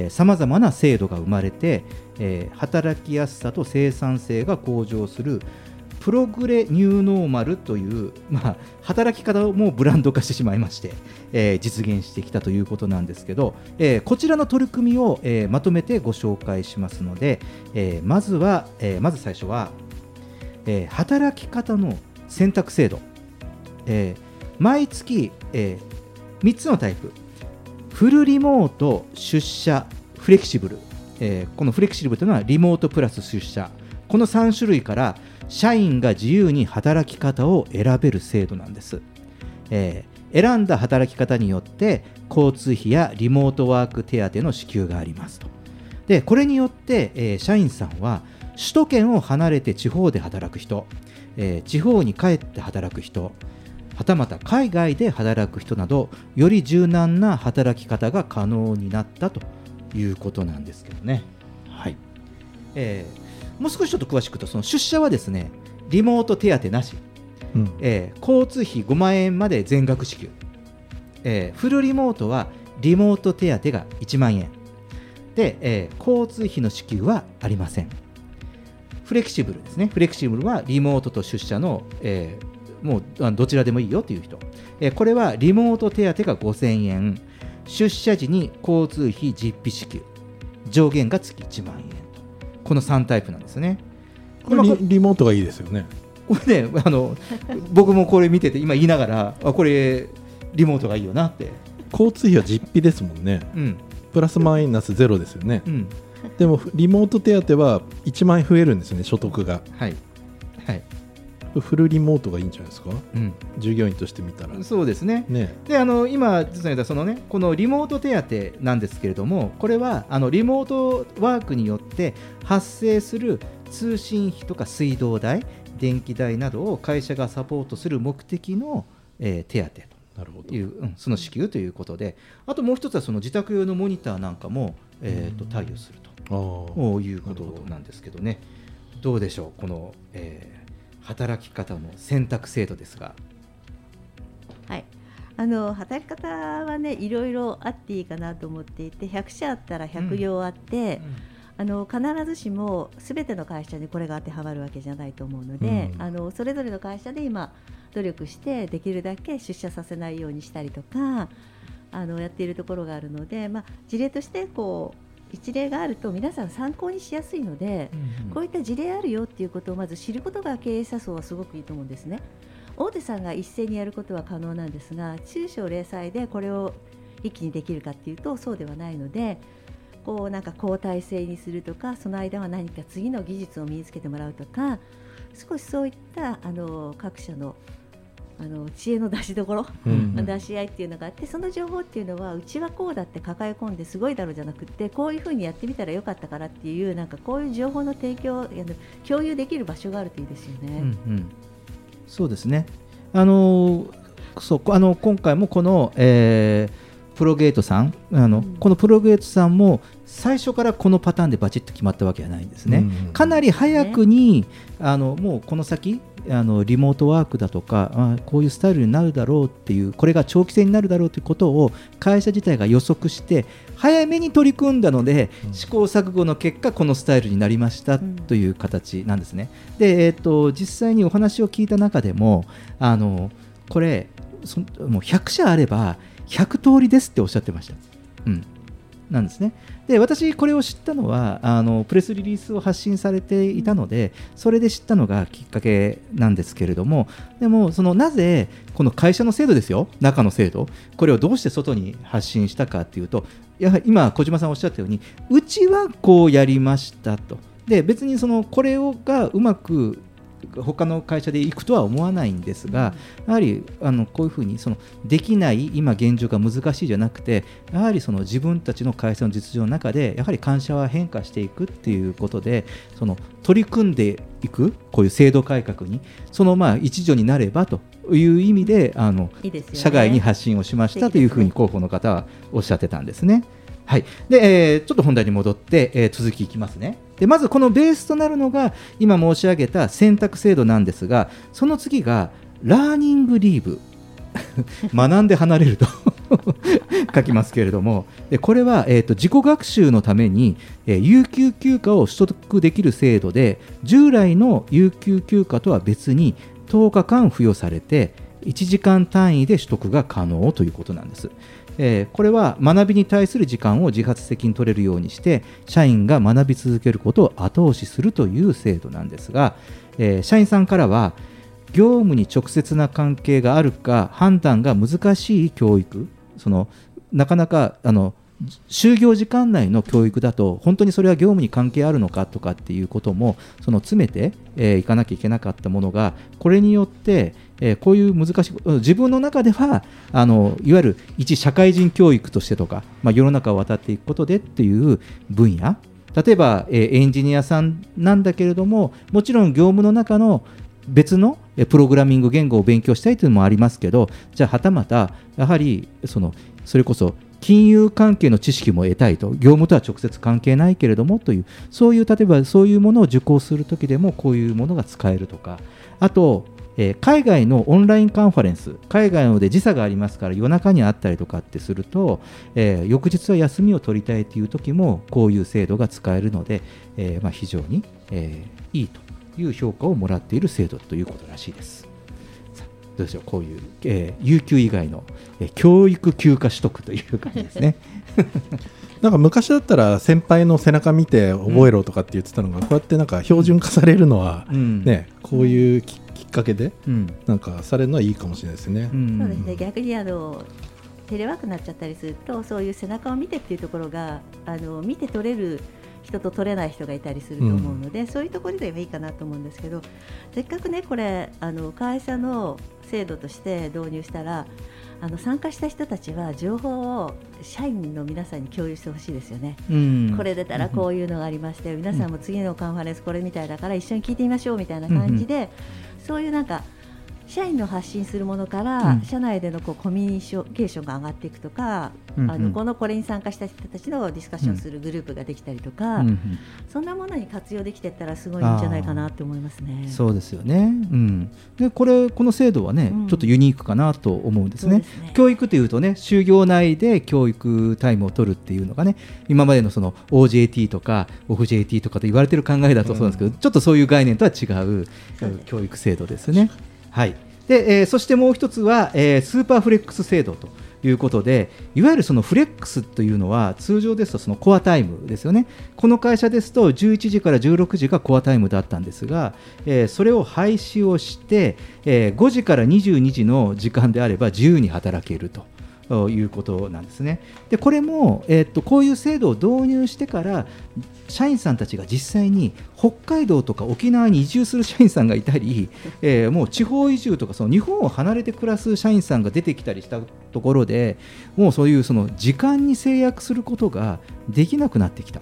さまざまな制度が生まれて、えー働きやすさと生産性が向上するプログレニューノーマルという、まあ、働き方をもうブランド化してしまいまして、えー実現してきたということなんですけど、えーこちらの取り組みを、えーまとめてご紹介しますので、えまずは、えまず最初は、え働き方の選択制度、え毎月、え3つのタイプ。フルリモート出社フレキシブル、えこのフレキシブルというのはリモートプラス出社。この3種類から社員が自由に働き方を選べる制度なんです、えー選んだ働き方によって交通費やリモートワーク手当の支給がありますと。でこれによって、えー社員さんは首都圏を離れて地方で働く人えー地方に帰って働く人はたまた海外で働く人などより柔軟な働き方が可能になったということなんですけどね。はい。えーもう少しちょっと詳しく言うとその出社はですねリモート手当なし、うん。えー交通費5万円まで全額支給、えーフルリモートはリモート手当が1万円。で、えー交通費の支給はありません。フレキシブルですね。フレキシブルはリモートと出社の、えーもうあどちらでもいいよという人、えーこれはリモート手当が5000円。出社時に交通費実費支給。上限が月1万円。とこの3タイプなんですね。これリリモートがいいですよね。これねあの 僕もこれ見てて今言いながらあこれリモートがいいよなって。交通費は実費ですもんね。うん。プラスマイナスゼロですよね。うん。でもリモート手当は1万円増えるんですよね所得が。はい。はいフルリモートがいいんじゃないですか？うん。従業員として見たら。そうですね。ね。であの今実は言ったそのねこのリモート手当なんですけれどもこれはあのリモートワークによって発生する通信費とか水道代電気代などを会社がサポートする目的の、えー手当。なるほど。という、うん、その支給ということであともう一つはその自宅用のモニターなんかも、えー、と対応するあとーいうことなんですけどね。どうでしょうこの、えー働き方の選択制度ですが。はい、あの働き方はねいろいろあっていいかなと思っていて100社あったら100行あって、あの必ずしもすべての会社にこれが当てはまるわけじゃないと思うので、うん。あのそれぞれの会社で今努力してできるだけ出社させないようにしたりとかあのやっているところがあるので、まあ、事例としてこう一例があると皆さん参考にしやすいので、こういった事例あるよっていうことをまず知ることが経営者層はすごくいいと思うんですね。大手さんが一斉にやることは可能なんですが中小零細でこれを一気にできるかっていうとそうではないのでこうなんか交代制にするとかその間は何か次の技術を身につけてもらうとか少しそういったあの各社のあの知恵の出しどころ、うん出し合いっていうのがあってその情報っていうのはうちはこうだって抱え込んですごいだろうじゃなくってこういうふうにやってみたらよかったからっていうなんかこういう情報の提供あの共有できる場所があるといいですよね。うんうん、そうですね。あのーそうこあの今回もこの、えープロゲートさんあの、このプロゲートさんも最初からこのパターンでバチッと決まったわけじゃないんですね。うんかなり早くに、あのもうこの先あのリモートワークだとかあこういうスタイルになるだろうっていうこれが長期戦になるだろうということを会社自体が予測して早めに取り組んだので、試行錯誤の結果このスタイルになりましたという形なんですね。で、えー、と実際にお話を聞いた中でもあのこれそもう100社あれば100通りですっておっしゃってました。うんなんですね。で私、これを知ったのはあのプレスリリースを発信されていたので、それで知ったのがきっかけなんですけれども、でもそのなぜこの会社の制度ですよ、中の制度、これをどうして外に発信したかっていうと、やはり今、小島さんおっしゃったように、うちはこうやりましたと、で別にそのこれをがうまく他の会社で行くとは思わないんですが、やはりあのこういうふうにそのできない今現状が難しいじゃなくてやはりその自分たちの会社の実情の中でやはり会社は変化していくっていうことでその取り組んでいくこういう制度改革にそのまあ一助になればという意味であのね社外に発信をしましたというふうに広報の方はおっしゃってたんですね。はい、で、えーちょっと本題に戻って、えー続きいきますね。でまずこのベースとなるのが今申し上げた選択制度なんですがその次が learning leave 学んで離れると 書きますけれどもでこれは、えーと自己学習のために、えー有給休暇を取得できる制度で従来の有給休暇とは別に10日間付与されて1時間単位で取得が可能ということなんです。えーこれは学びに対する時間を自発的に取れるようにして社員が学び続けることを後押しするという制度なんですが、えー社員さんからは業務に直接な関係があるか判断が難しい教育そのなかなかあの就業時間内の教育だと本当にそれは業務に関係あるのかとかっていうこともその詰めてい、えーかなきゃいけなかったものがこれによって、えーこういう難しい自分の中ではあのいわゆる一社会人教育としてとか、まあ、世の中を渡っていくことでっていう分野。例えば、えーエンジニアさんなんだけれどももちろん業務の中の別のプログラミング言語を勉強したいというのもありますけどじゃあはたまたやはりそのそれこそ金融関係の知識も得たいと業務とは直接関係ないけれどもというそういう例えばそういうものを受講するときでもこういうものが使えるとかあと、えー海外のオンラインカンファレンス海外ので時差がありますから夜中にあったりとかってすると、えー翌日は休みを取りたいという時もこういう制度が使えるので、えーまあ、非常に、えーいいという評価をもらっている制度ということらしいです。どうでしょうこういう、えー有給以外の、えー教育休暇取得という感じですね。なんか昔だったら先輩の背中見て覚えろとかって言ってたのが、こうやってなんか標準化されるのは、うんねこういうききっかけでうん。なんかされるのはいいかもしれないですね。うん。そうですね。逆にあのテレワークになっちゃったりするとそういう背中を見てっていうところがあの見て取れる人と取れない人がいたりすると思うので、そういうところではいいかなと思うんですけどせっかくねこれあの会社の制度として導入したらあの参加した人たちは情報を社員の皆さんに共有してほしいですよね。うん。これ出たらこういうのがありまして、皆さんも次のカンファレンスこれみたいだから一緒に聞いてみましょうみたいな感じで、そういうなんか社員の発信するものから、うん。社内でのこうコミュニケーションが上がっていくとか、うんうん。あのこのこれに参加した人たちのディスカッションするグループができたりとか、うんうん。そんなものに活用できていったらすごいいいんじゃないかなって思いますね。そうですよね、うん、でこれこの制度はね、うん。ちょっとユニークかなと思うんですね。すね。教育というとね就業内で教育タイムを取るっていうのがね今までのその OJT とか OFJT とかと言われてる考えだとそうなんですけど、ちょっとそういう概念とは違う教育制度ですね。はいでえーそしてもう一つは、えースーパーフレックス制度ということでいわゆるそのフレックスというのは通常ですとそのコアタイムですよねこの会社ですと11時から16時がコアタイムだったんですが、えーそれを廃止をして、えー5時から22時の時間であれば自由に働けると。いうことなんですね。でこれも、えーっとこういう制度を導入してから社員さんたちが実際に北海道とか沖縄に移住する社員さんがいたり、えーもう地方移住とかその日本を離れて暮らす社員さんが出てきたりしたところでもうそういうその時間に制約することができなくなってきた。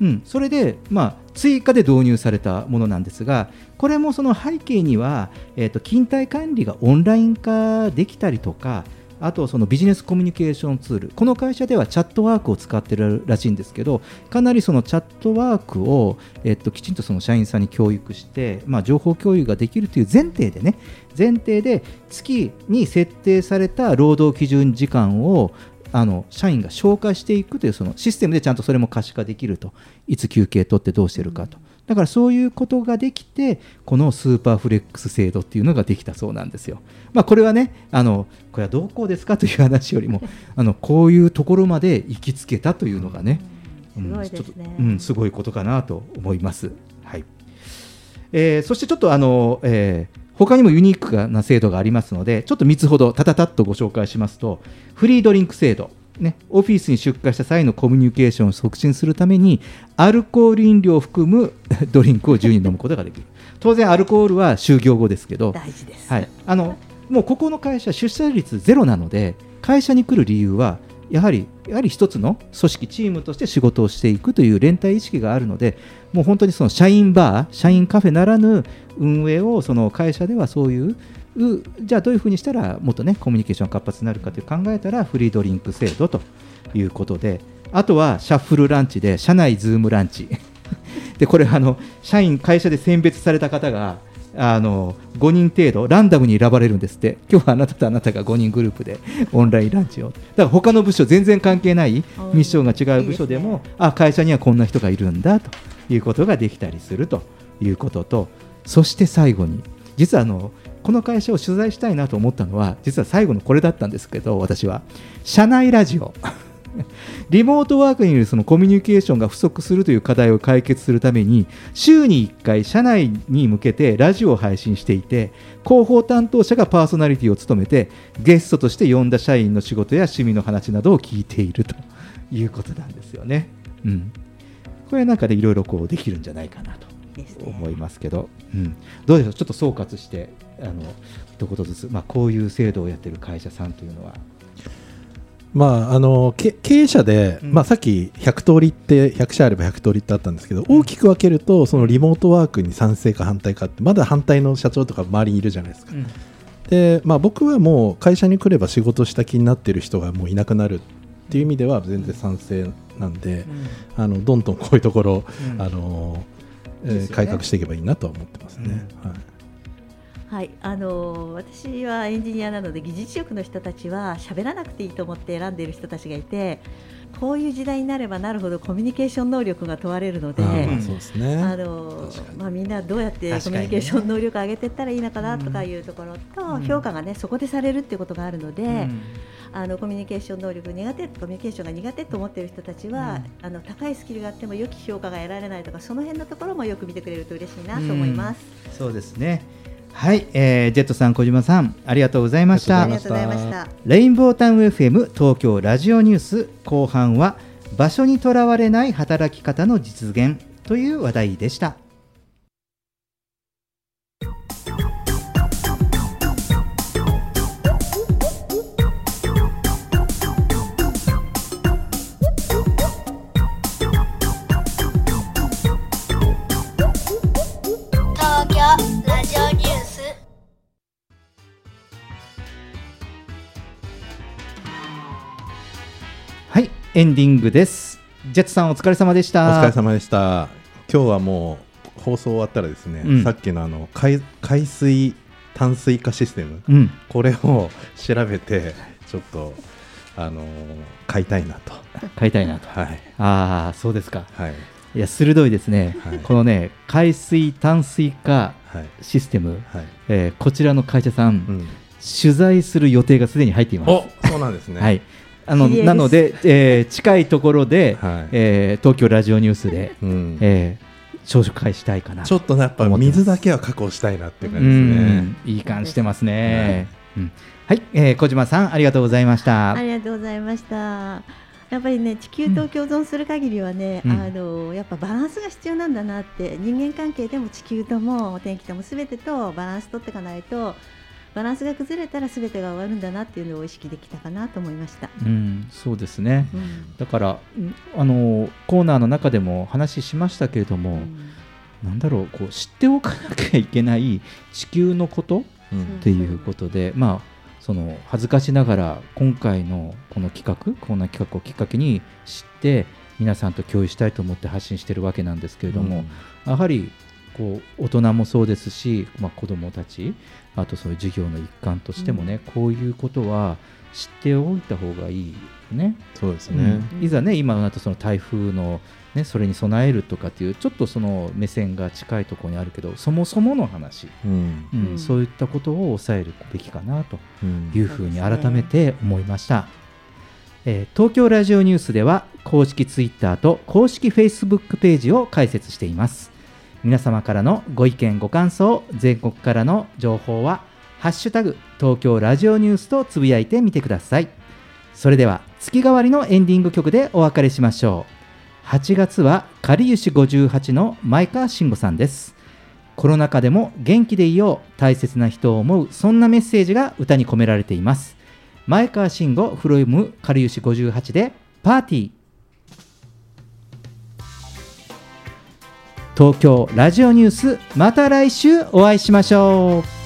うん、それで、まあ、追加で導入されたものなんですが、これもその背景には、えー、と勤怠管理がオンライン化できたりとか、あとそのビジネスコミュニケーションツール、この会社ではチャットワークを使ってるらしいんですけど、かなりそのチャットワークを、えっときちんとその社員さんに教育して、まあ、情報共有ができるという前提でね、前提で月に設定された労働基準時間をあの社員が消化していくというそのシステムでちゃんとそれも可視化できると。いつ休憩取ってどうしてるかと、だからそういうことができてこのスーパーフレックス制度っていうのができたそうなんですよ。まあ、これはねあのこれはどうこうですかという話よりも あのこういうところまで行きつけたというのがね、すごいですねちょっとうん、すごいことかなと思います。はいえーそしてちょっとあの、えー他にもユニークな制度がありますので、ちょっと3つほどたたたっとご紹介しますと、フリードリンク制度、ね、オフィスに出荷した際のコミュニケーションを促進するために、アルコール飲料を含む ドリンクを自由に飲むことができる。当然、アルコールは就業後ですけど、大事です。はい、あのもうここの会社、出社率ゼロなので、会社に来る理由は、やはりやはり一つの組織、チームとして仕事をしていくという連帯意識があるので、もう本当にその社員バー、社員カフェならぬ運営をその会社ではそういう、うじゃあどういうふうにしたらもっとねコミュニケーションが活発になるかという考えたらフリードリンク制度ということで、あとはシャッフルランチで社内ズームランチ。でこれあの社員会社で選別された方があの5人程度ランダムに選ばれるんですって。今日はあなたとあなたが5人グループでオンラインランチを。だから他の部署全然関係ないミッションが違う部署でもあ会社にはこんな人がいるんだと。いうことができたりするということとそして最後に実はあのこの会社を取材したいなと思ったのは実は最後のこれだったんですけど私は。社内ラジオ。リモートワークによるそのコミュニケーションが不足するという課題を解決するために週に1回社内に向けてラジオを配信していて広報担当者がパーソナリティを務めてゲストとして呼んだ社員の仕事や趣味の話などを聞いているということなんですよね。うん、これなんかでいろいろできるんじゃないかなと思いますけど、うん、どうでしょう？ちょっと総括して。あの一言ずつ、まあ、こういう制度をやってる会社さんというのは。まあ、あのけ経営者で、うん。まあ、さっき100通りって100社あれば100通りってあったんですけど大きく分けるとそのリモートワークに賛成か反対かってまだ反対の社長とか周りにいるじゃないですか。うん。で、まあ、僕はもう会社に来れば仕事した気になってる人がもういなくなるっていう意味では全然賛成なんで、あのどんどんこういうところ、うん。あのね。改革していけばいいなとは思ってますね。はいはい、あの私はエンジニアなので技術力の人たちは喋らなくていいと思って選んでいる人たちがいてこういう時代になればなるほどコミュニケーション能力が問われるので。あのまあ、みんなどうやってコミュニケーション能力を上げていったらいいのかなとかいうところと、うん。評価が、ね、そこでされるっていうことがあるので、うん。あのコミュニケーション能力苦手コミュニケーションが苦手と思っている人たちは、あの高いスキルがあっても良き評価が得られないとかその辺のところもよく見てくれると嬉しいなと思います。そうですねはい、えージェットさん小島さんありがとうございましたありがとうございました。レインボータウン FM 東京ラジオニュース後半は場所にとらわれない働き方の実現という話題でしたエンディングですジェットさんお疲れ様でしおた疲れ様でした。今日はもう放送終わったらですね、うんさっきのあの海海水淡水化システム、うんこれを調べてちょっとあのー買いたいなと。買いたいなとはいああそうですかはいいや鋭いですね、はいこのね海水淡水化はいシステム、はい。えーこちらの会社さん、うん。取材する予定がすでに入っていますお、そうなんですね。はい。あのなので、えー近いところで、はいえー東京ラジオニュースで、うん。えー紹介したいかなちょっとねやっぱ水だけは確保したいなっていうう感じですね。んいい感じしてますね。うんはい、えー小島さんありがとうございました。ありがとうございました。やっぱりね地球と共存する限りはね、うんあのやっぱバランスが必要なんだなって人間関係でも地球ともお天気ともすべてとバランス取っていかないとバランスが崩れたらすべてが終わるんだなっていうのを意識できたかなと思いました。うん、そうですね。うんだから、うんあのコーナーの中でも話しましたけれども、なんだろうこう知っておかなきゃいけない地球のことうんっていうことで、まあその恥ずかしながら今回のこの企画コーナー企画をきっかけに知って皆さんと共有したいと思って発信してるわけなんですけれども、やはりこう大人もそうですし、まあ、子どもたちあとそういう授業の一環としてもね、こういうことは知っておいた方がいいよね。そうですね。うん。いざね今だとその台風の、ね、それに備えるとかっていうちょっとその目線が近いところにあるけどそもそもの話、うん。うん。うん。そういったことを抑えるべきかなと。うん。いうふうに改めて思いました、えー東京ラジオニュースでは公式ツイッターと公式フェイスブックページを開設しています皆様からのご意見ご感想全国からの情報は「ハッシュタグ東京ラジオニュース」とつぶやいてみてください。それでは月替わりのエンディング曲でお別れしましょう。8月はかりゆし58の前川慎吾さんです。コロナ禍でも元気でいよう大切な人を思うそんなメッセージが歌に込められています。前川慎吾フロイムかりゆし58でパーティー。東京ラジオニュースまた来週お会いしましょう。